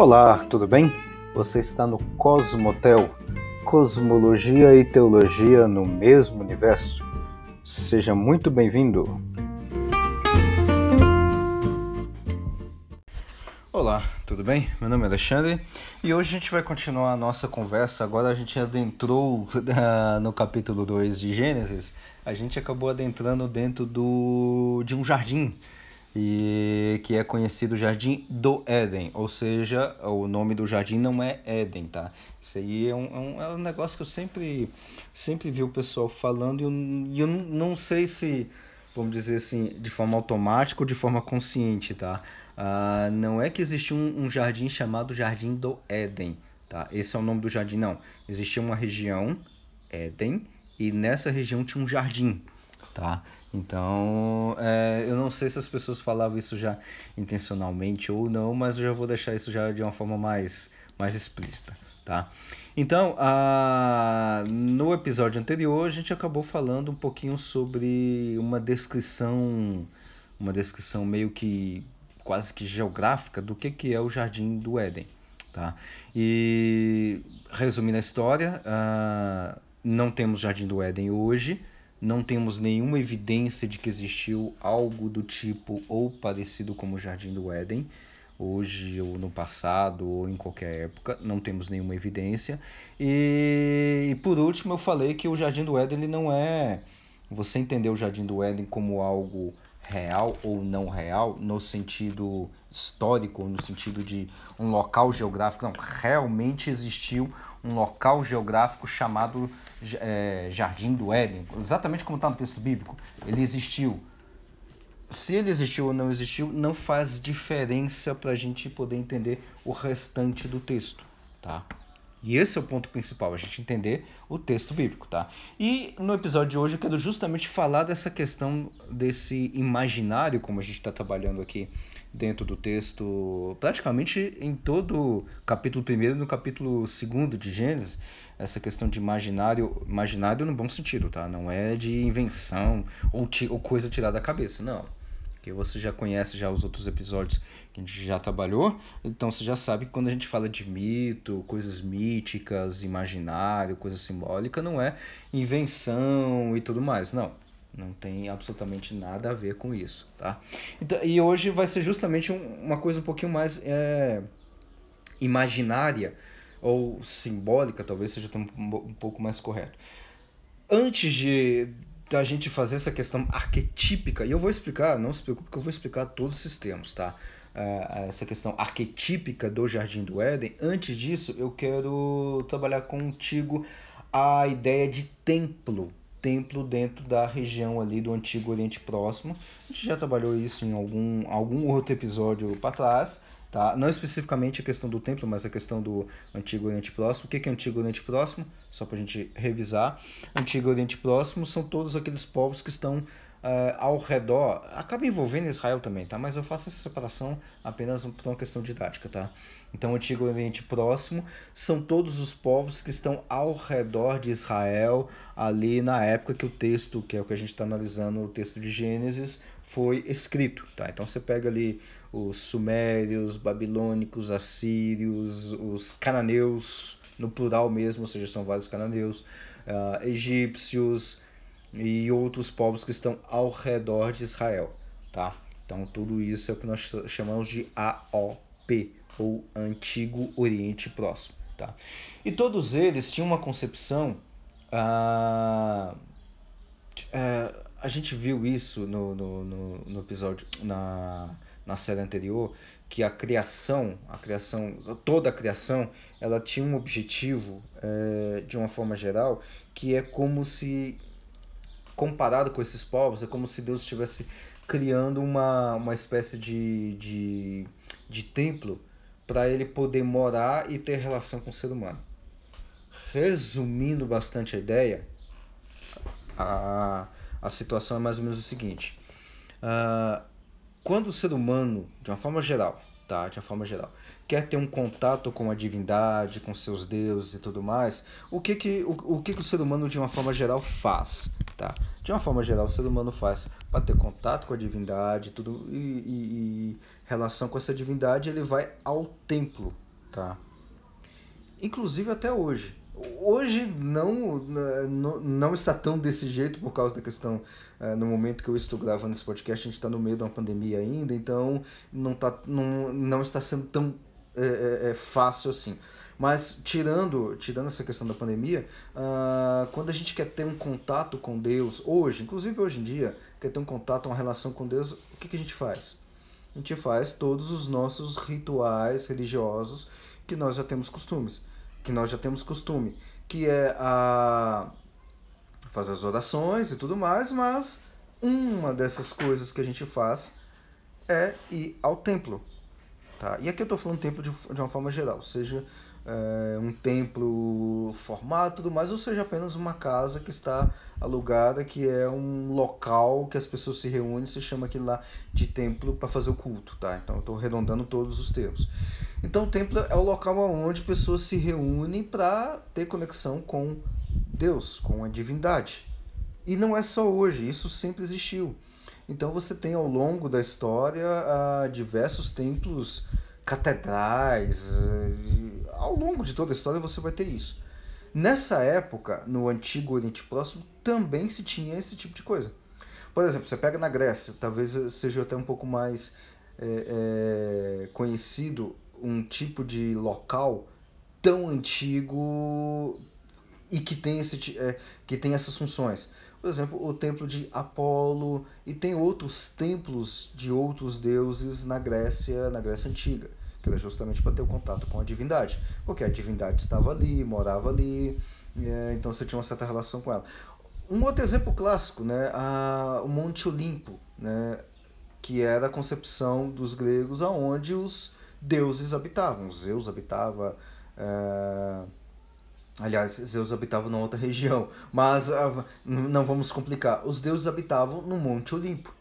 Olá, tudo bem? Você está no Cosmotel, Cosmologia e Teologia no mesmo universo. Seja muito bem-vindo. Olá, tudo bem? Meu nome é Alexandre e hoje a gente vai continuar a nossa conversa. Agora a gente adentrou no capítulo 2 de Gênesis, a gente acabou adentrando dentro do, de um jardim e que é conhecido Jardim do Éden, ou seja, o nome do jardim não é Éden, tá? Isso aí é um, é um, é negócio que eu sempre, sempre vi o pessoal falando e eu, eu não sei se, vamos dizer assim, de forma automática ou de forma consciente, tá? Ah, não é que existia um, um jardim chamado Jardim do Éden, tá? Esse é o nome do jardim, não. Existia uma região, Éden, e nessa região tinha um jardim, tá? Então, é, eu não sei se as pessoas falavam isso já intencionalmente ou não, mas eu já vou deixar isso já de uma forma mais, mais explícita, tá? Então, a, no episódio anterior, a gente acabou falando um pouquinho sobre uma descrição, uma descrição meio que quase que geográfica do que, que é o Jardim do Éden, tá? E, resumindo a história, uh, não temos Jardim do Éden hoje, não temos nenhuma evidência de que existiu algo do tipo ou parecido como o Jardim do Éden, hoje ou no passado ou em qualquer época, não temos nenhuma evidência. E, e por último, eu falei que o Jardim do Éden ele não é. Você entender o Jardim do Éden como algo real ou não real, no sentido histórico, no sentido de um local geográfico, não, realmente existiu um local geográfico chamado é, Jardim do Éden, exatamente como está no texto bíblico. Ele existiu. Se ele existiu ou não existiu, não faz diferença para a gente poder entender o restante do texto, tá? E esse é o ponto principal, a gente entender o texto bíblico, tá? E no episódio de hoje eu quero justamente falar dessa questão desse imaginário, como a gente está trabalhando aqui dentro do texto, praticamente em todo o capítulo 1 e no capítulo 2 de Gênesis, essa questão de imaginário, imaginário no bom sentido, tá? Não é de invenção ou, ou coisa tirada da cabeça, não. Porque você já conhece já os outros episódios que a gente já trabalhou, então você já sabe que quando a gente fala de mito, coisas míticas, imaginário, coisa simbólica, não é invenção e tudo mais, não. Não tem absolutamente nada a ver com isso, tá? Então, e hoje vai ser justamente um, uma coisa um pouquinho mais é, imaginária, ou simbólica, talvez seja um, um pouco mais correto. Antes de da gente fazer essa questão arquetípica, e eu vou explicar, não se preocupe que eu vou explicar todos os sistemas, tá? Uh, essa questão arquetípica do Jardim do Éden. Antes disso, eu quero trabalhar contigo a ideia de templo, templo dentro da região ali do Antigo Oriente Próximo. A gente já trabalhou isso em algum, algum outro episódio para trás, Tá? Não especificamente a questão do templo, mas a questão do Antigo Oriente Próximo. O que é Antigo Oriente Próximo? Só para a gente revisar. Antigo Oriente Próximo são todos aqueles povos que estão uh, ao redor. Acaba envolvendo Israel também, tá? mas eu faço essa separação apenas por uma questão didática. Tá? Então, Antigo Oriente Próximo são todos os povos que estão ao redor de Israel, ali na época que o texto, que é o que a gente está analisando, o texto de Gênesis, foi escrito. Tá? Então, você pega ali os sumérios, babilônicos, assírios, os cananeus, no plural mesmo, ou seja, são vários cananeus, uh, egípcios e outros povos que estão ao redor de Israel, tá? Então tudo isso é o que nós chamamos de AOP, ou Antigo Oriente Próximo, tá? E todos eles tinham uma concepção uh, uh, a gente viu isso no, no, no, no episódio, na, na série anterior, que a criação, a criação, toda a criação, ela tinha um objetivo, é, de uma forma geral, que é como se, comparado com esses povos, é como se Deus estivesse criando uma, uma espécie de, de, de templo para ele poder morar e ter relação com o ser humano. Resumindo bastante a ideia, a, a situação é mais ou menos o seguinte. Uh, quando o ser humano, de uma forma geral, tá? De uma forma geral, quer ter um contato com a divindade, com seus deuses e tudo mais, o que que o, o que que o ser humano de uma forma geral faz, tá? De uma forma geral, o ser humano faz para ter contato com a divindade, tudo e, e, e relação com essa divindade, ele vai ao templo, Tá. Inclusive até hoje. Hoje não, não, não está tão desse jeito por causa da questão. É, no momento que eu estou gravando esse podcast, a gente está no meio de uma pandemia ainda, então não, tá, não, não está sendo tão é, é fácil assim. Mas tirando, tirando essa questão da pandemia, uh, quando a gente quer ter um contato com Deus, hoje, inclusive hoje em dia, quer ter um contato, uma relação com Deus, o que, que a gente faz? A gente faz todos os nossos rituais religiosos que nós já temos costumes, que nós já temos costume, que é a fazer as orações e tudo mais, mas uma dessas coisas que a gente faz é ir ao templo. Tá? E aqui eu estou falando templo de, de uma forma geral, seja é, um templo formado tudo mais, ou seja apenas uma casa que está alugada, que é um local que as pessoas se reúnem, se chama aquilo lá de templo para fazer o culto, tá? Então eu estou arredondando todos os termos. Então o templo é o local onde pessoas se reúnem para ter conexão com Deus, com a divindade. E não é só hoje, isso sempre existiu. Então você tem ao longo da história uh, diversos templos catedrais. Ao longo de toda a história você vai ter isso. Nessa época, no Antigo Oriente Próximo, também se tinha esse tipo de coisa. Por exemplo, você pega na Grécia, talvez seja até um pouco mais é, é, conhecido um tipo de local tão antigo e que tem, esse, é, que tem essas funções. Por exemplo, o templo de Apolo e tem outros templos de outros deuses na Grécia, na Grécia Antiga que era justamente para ter o contato com a divindade, porque a divindade estava ali, morava ali, é, então você tinha uma certa relação com ela. Um outro exemplo clássico, né, a, o Monte Olimpo, né, que era a concepção dos gregos aonde os deuses habitavam. Zeus habitava, é, aliás, Zeus habitava numa outra região, mas uh, não vamos complicar. Os deuses habitavam no Monte Olimpo.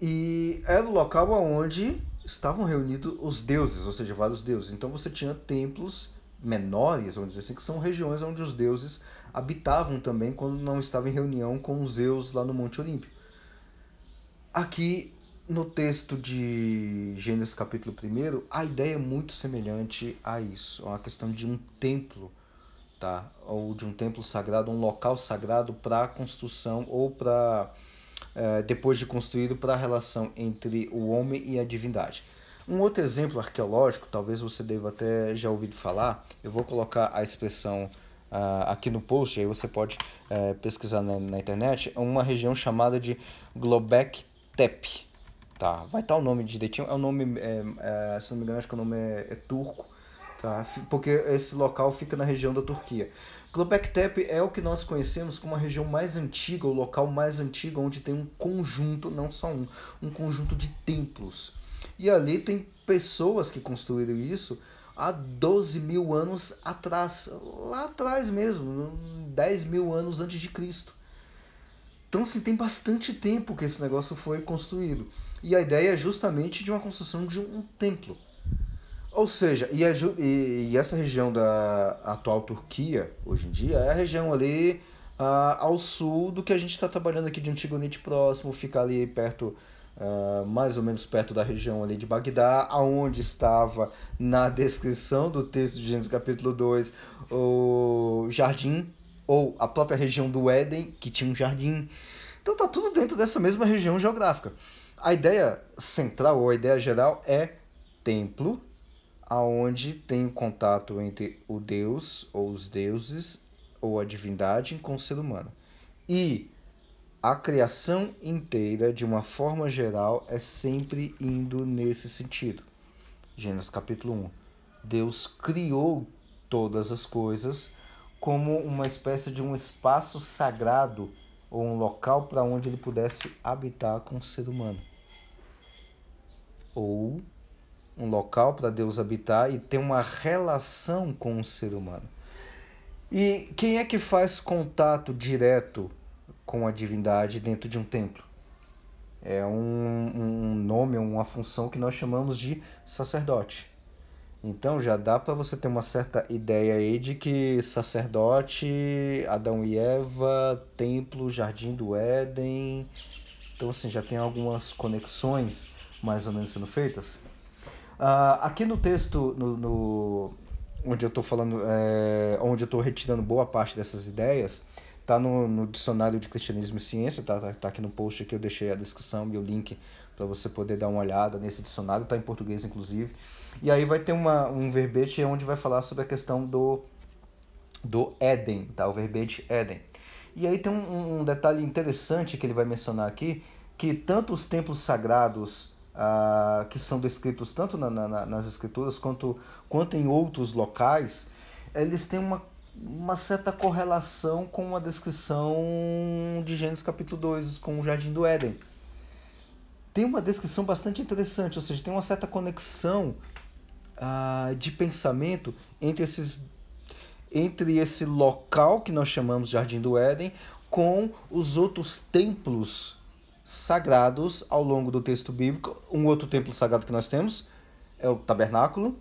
E era o local onde estavam reunidos os deuses, ou seja, vários deuses. Então você tinha templos menores, vamos dizer assim, que são regiões onde os deuses habitavam também quando não estavam em reunião com os Zeus lá no Monte Olímpio. Aqui no texto de Gênesis capítulo 1, a ideia é muito semelhante a isso, é uma questão de um templo, tá? Ou de um templo sagrado, um local sagrado para construção ou para eh, depois de construído para a relação entre o homem e a divindade. Um outro exemplo arqueológico, talvez você deva até já ouvido falar, eu vou colocar a expressão uh, aqui no post, aí você pode uh, pesquisar na, na, internet, uma região chamada de Globek Tepe. Tá, vai estar o nome direitinho, é o nome, é, é, se não me engano, acho que o nome é, é turco, tá? porque esse local fica na região da Turquia. Göbekli Tepe é o que nós conhecemos como a região mais antiga, o local mais antigo onde tem um conjunto, não só um, um conjunto de templos. E ali tem pessoas que construíram isso há 12 mil anos atrás, lá atrás mesmo, 10 mil anos antes de Cristo. Então, assim, tem bastante tempo que esse negócio foi construído. E a ideia é justamente de uma construção de um templo. Ou seja, e, a, e, e, essa região da atual Turquia, hoje em dia, é a região ali uh, ao sul do que a gente está trabalhando aqui de Antigo Oriente Próximo, fica ali perto, uh, mais ou menos perto da região ali de Bagdá, aonde estava na descrição do texto de Gênesis capítulo 2 o jardim, ou a própria região do Éden, que tinha um jardim. Então tá tudo dentro dessa mesma região geográfica. A ideia central, ou a ideia geral, é templo, aonde tem o contato entre o Deus ou os deuses ou a divindade com o ser humano. E a criação inteira, de uma forma geral, é sempre indo nesse sentido. Gênesis capítulo 1. Deus criou todas as coisas como uma espécie de um espaço sagrado ou um local para onde ele pudesse habitar com o ser humano. Ou um local para Deus habitar e ter uma relação com o ser humano. E quem é que faz contato direto com a divindade dentro de um templo? É um, um nome, uma função que nós chamamos de sacerdote. Então já dá para você ter uma certa ideia aí de que sacerdote, Adão e Eva, templo, jardim do Éden. Então assim, já tem algumas conexões mais ou menos sendo feitas. Uh, aqui no texto, no, no onde eu estou falando, é, onde eu estou retirando boa parte dessas ideias, tá no, no dicionário de cristianismo e ciência, tá, tá, tá aqui no post que eu deixei a descrição e o link para você poder dar uma olhada nesse dicionário, tá em português inclusive. E aí vai ter uma, um verbete onde vai falar sobre a questão do, do Éden, tá? O verbete Éden. E aí tem um, um detalhe interessante que ele vai mencionar aqui, que tanto os templos sagrados ah, que são descritos tanto na, na, nas escrituras quanto, quanto em outros locais, eles têm uma, uma certa correlação com a descrição de Gênesis capítulo 2, com o Jardim do Éden. Tem uma descrição bastante interessante, ou seja, tem uma certa conexão ah, de pensamento entre esses entre esse local que nós chamamos Jardim do Éden com os outros templos sagrados ao longo do texto bíblico. Um outro templo sagrado que nós temos é o tabernáculo,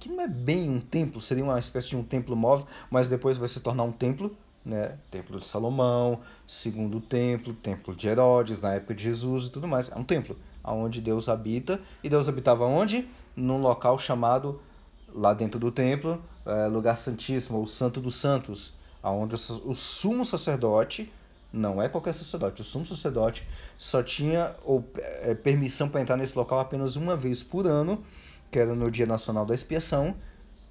que não é bem um templo, seria uma espécie de um templo móvel, mas depois vai se tornar um templo, né? Templo de Salomão, segundo templo, templo de Herodes, na época de Jesus e tudo mais. É um templo onde Deus habita. E Deus habitava onde? Num local chamado, lá dentro do templo, é, lugar santíssimo, ou Santo dos Santos, onde o sumo sacerdote não é qualquer sacerdote. O sumo sacerdote só tinha ou, é, permissão para entrar nesse local apenas uma vez por ano, que era no Dia Nacional da Expiação.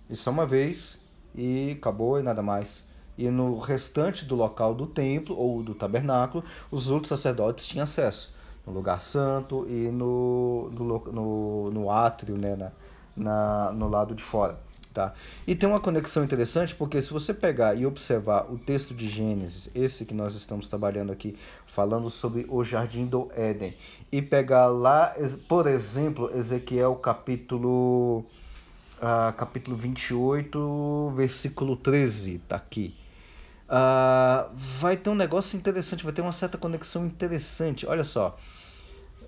E só uma vez e acabou e nada mais. E no restante do local do templo ou do tabernáculo, os outros sacerdotes tinham acesso. No lugar santo e no, no, no, no átrio, né, na, na, no lado de fora. Tá? E tem uma conexão interessante porque se você pegar e observar o texto de Gênesis, esse que nós estamos trabalhando aqui, falando sobre o jardim do Éden, e pegar lá, por exemplo, Ezequiel capítulo, uh, capítulo 28, versículo 13, tá aqui. Uh, vai ter um negócio interessante, vai ter uma certa conexão interessante. Olha só.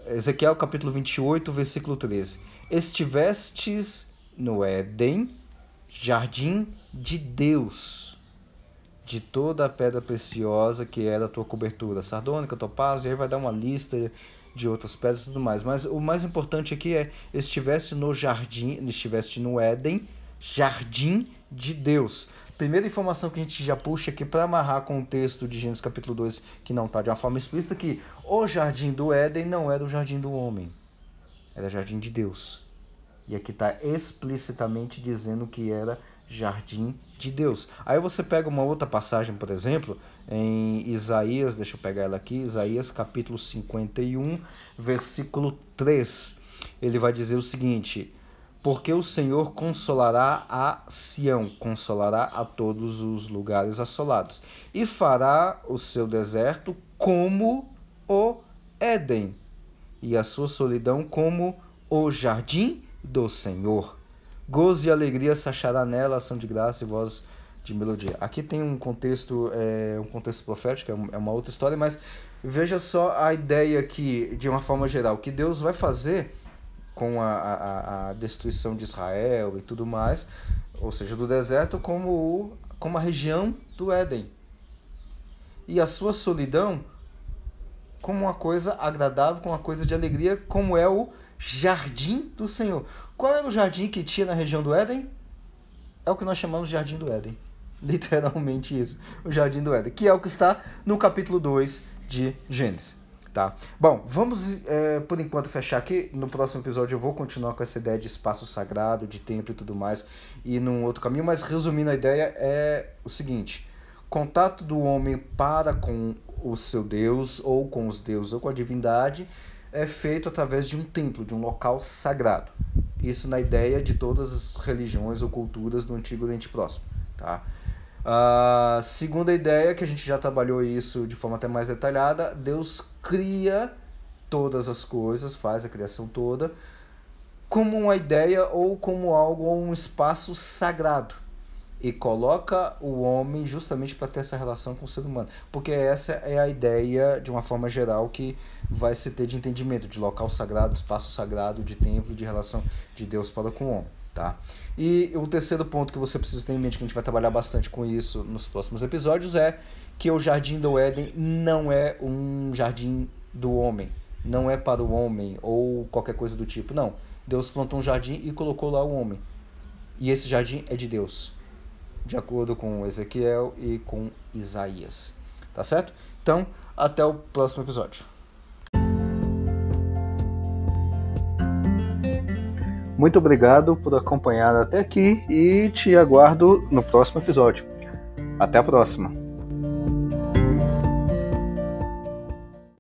Ezequiel capítulo 28, versículo 13. Estivestes no Éden, jardim de Deus, de toda a pedra preciosa que era a tua cobertura, sardônica, topázio, e aí vai dar uma lista de outras pedras e tudo mais. Mas o mais importante aqui é estivesse no jardim, estivesse no Éden, jardim de Deus. Primeira informação que a gente já puxa aqui para amarrar com o texto de Gênesis capítulo 2, que não está de uma forma explícita, que o jardim do Éden não era o jardim do homem, era o jardim de Deus. E aqui está explicitamente dizendo que era jardim de Deus. Aí você pega uma outra passagem, por exemplo, em Isaías, deixa eu pegar ela aqui, Isaías capítulo 51, versículo 3. Ele vai dizer o seguinte: Porque o Senhor consolará a Sião, consolará a todos os lugares assolados, e fará o seu deserto como o Éden, e a sua solidão como o jardim do Senhor. Gozo e alegria se achará nela, ação de graça e voz de melodia. Aqui tem um contexto, é, um contexto profético, é, é uma outra história, mas veja só a ideia aqui, de uma forma geral, que Deus vai fazer com a, a, a destruição de Israel e tudo mais, ou seja, do deserto, como, o, como a região do Éden. E a sua solidão como uma coisa agradável, como uma coisa de alegria, como é o jardim do Senhor. Qual era o jardim que tinha na região do Éden? É o que nós chamamos de jardim do Éden. Literalmente isso, o jardim do Éden, que é o que está no capítulo 2 de Gênesis. Tá? Bom, vamos é, por enquanto fechar aqui. No próximo episódio eu vou continuar com essa ideia de espaço sagrado, de templo e tudo mais, e num outro caminho, mas resumindo a ideia é o seguinte: contato do homem para com o seu Deus, ou com os deuses, ou com a divindade, é feito através de um templo, de um local sagrado. Isso na ideia de todas as religiões ou culturas do Antigo Oriente Próximo. Tá? A segunda ideia, que a gente já trabalhou isso de forma até mais detalhada, Deus cria todas as coisas, faz a criação toda, como uma ideia ou como algo, ou um espaço sagrado e coloca o homem justamente para ter essa relação com o ser humano. Porque essa é a ideia, de uma forma geral, que vai se ter de entendimento de local sagrado, espaço sagrado, de templo, de relação de Deus para com o homem. Tá? E o terceiro ponto que você precisa ter em mente, que a gente vai trabalhar bastante com isso nos próximos episódios, é que o jardim do Éden não é um jardim do homem, não é para o homem ou qualquer coisa do tipo, não. Deus plantou um jardim e colocou lá o homem. E esse jardim é de Deus, de acordo com Ezequiel e com Isaías. Tá certo? Então, até o próximo episódio. Muito obrigado por acompanhar até aqui e te aguardo no próximo episódio. Até a próxima!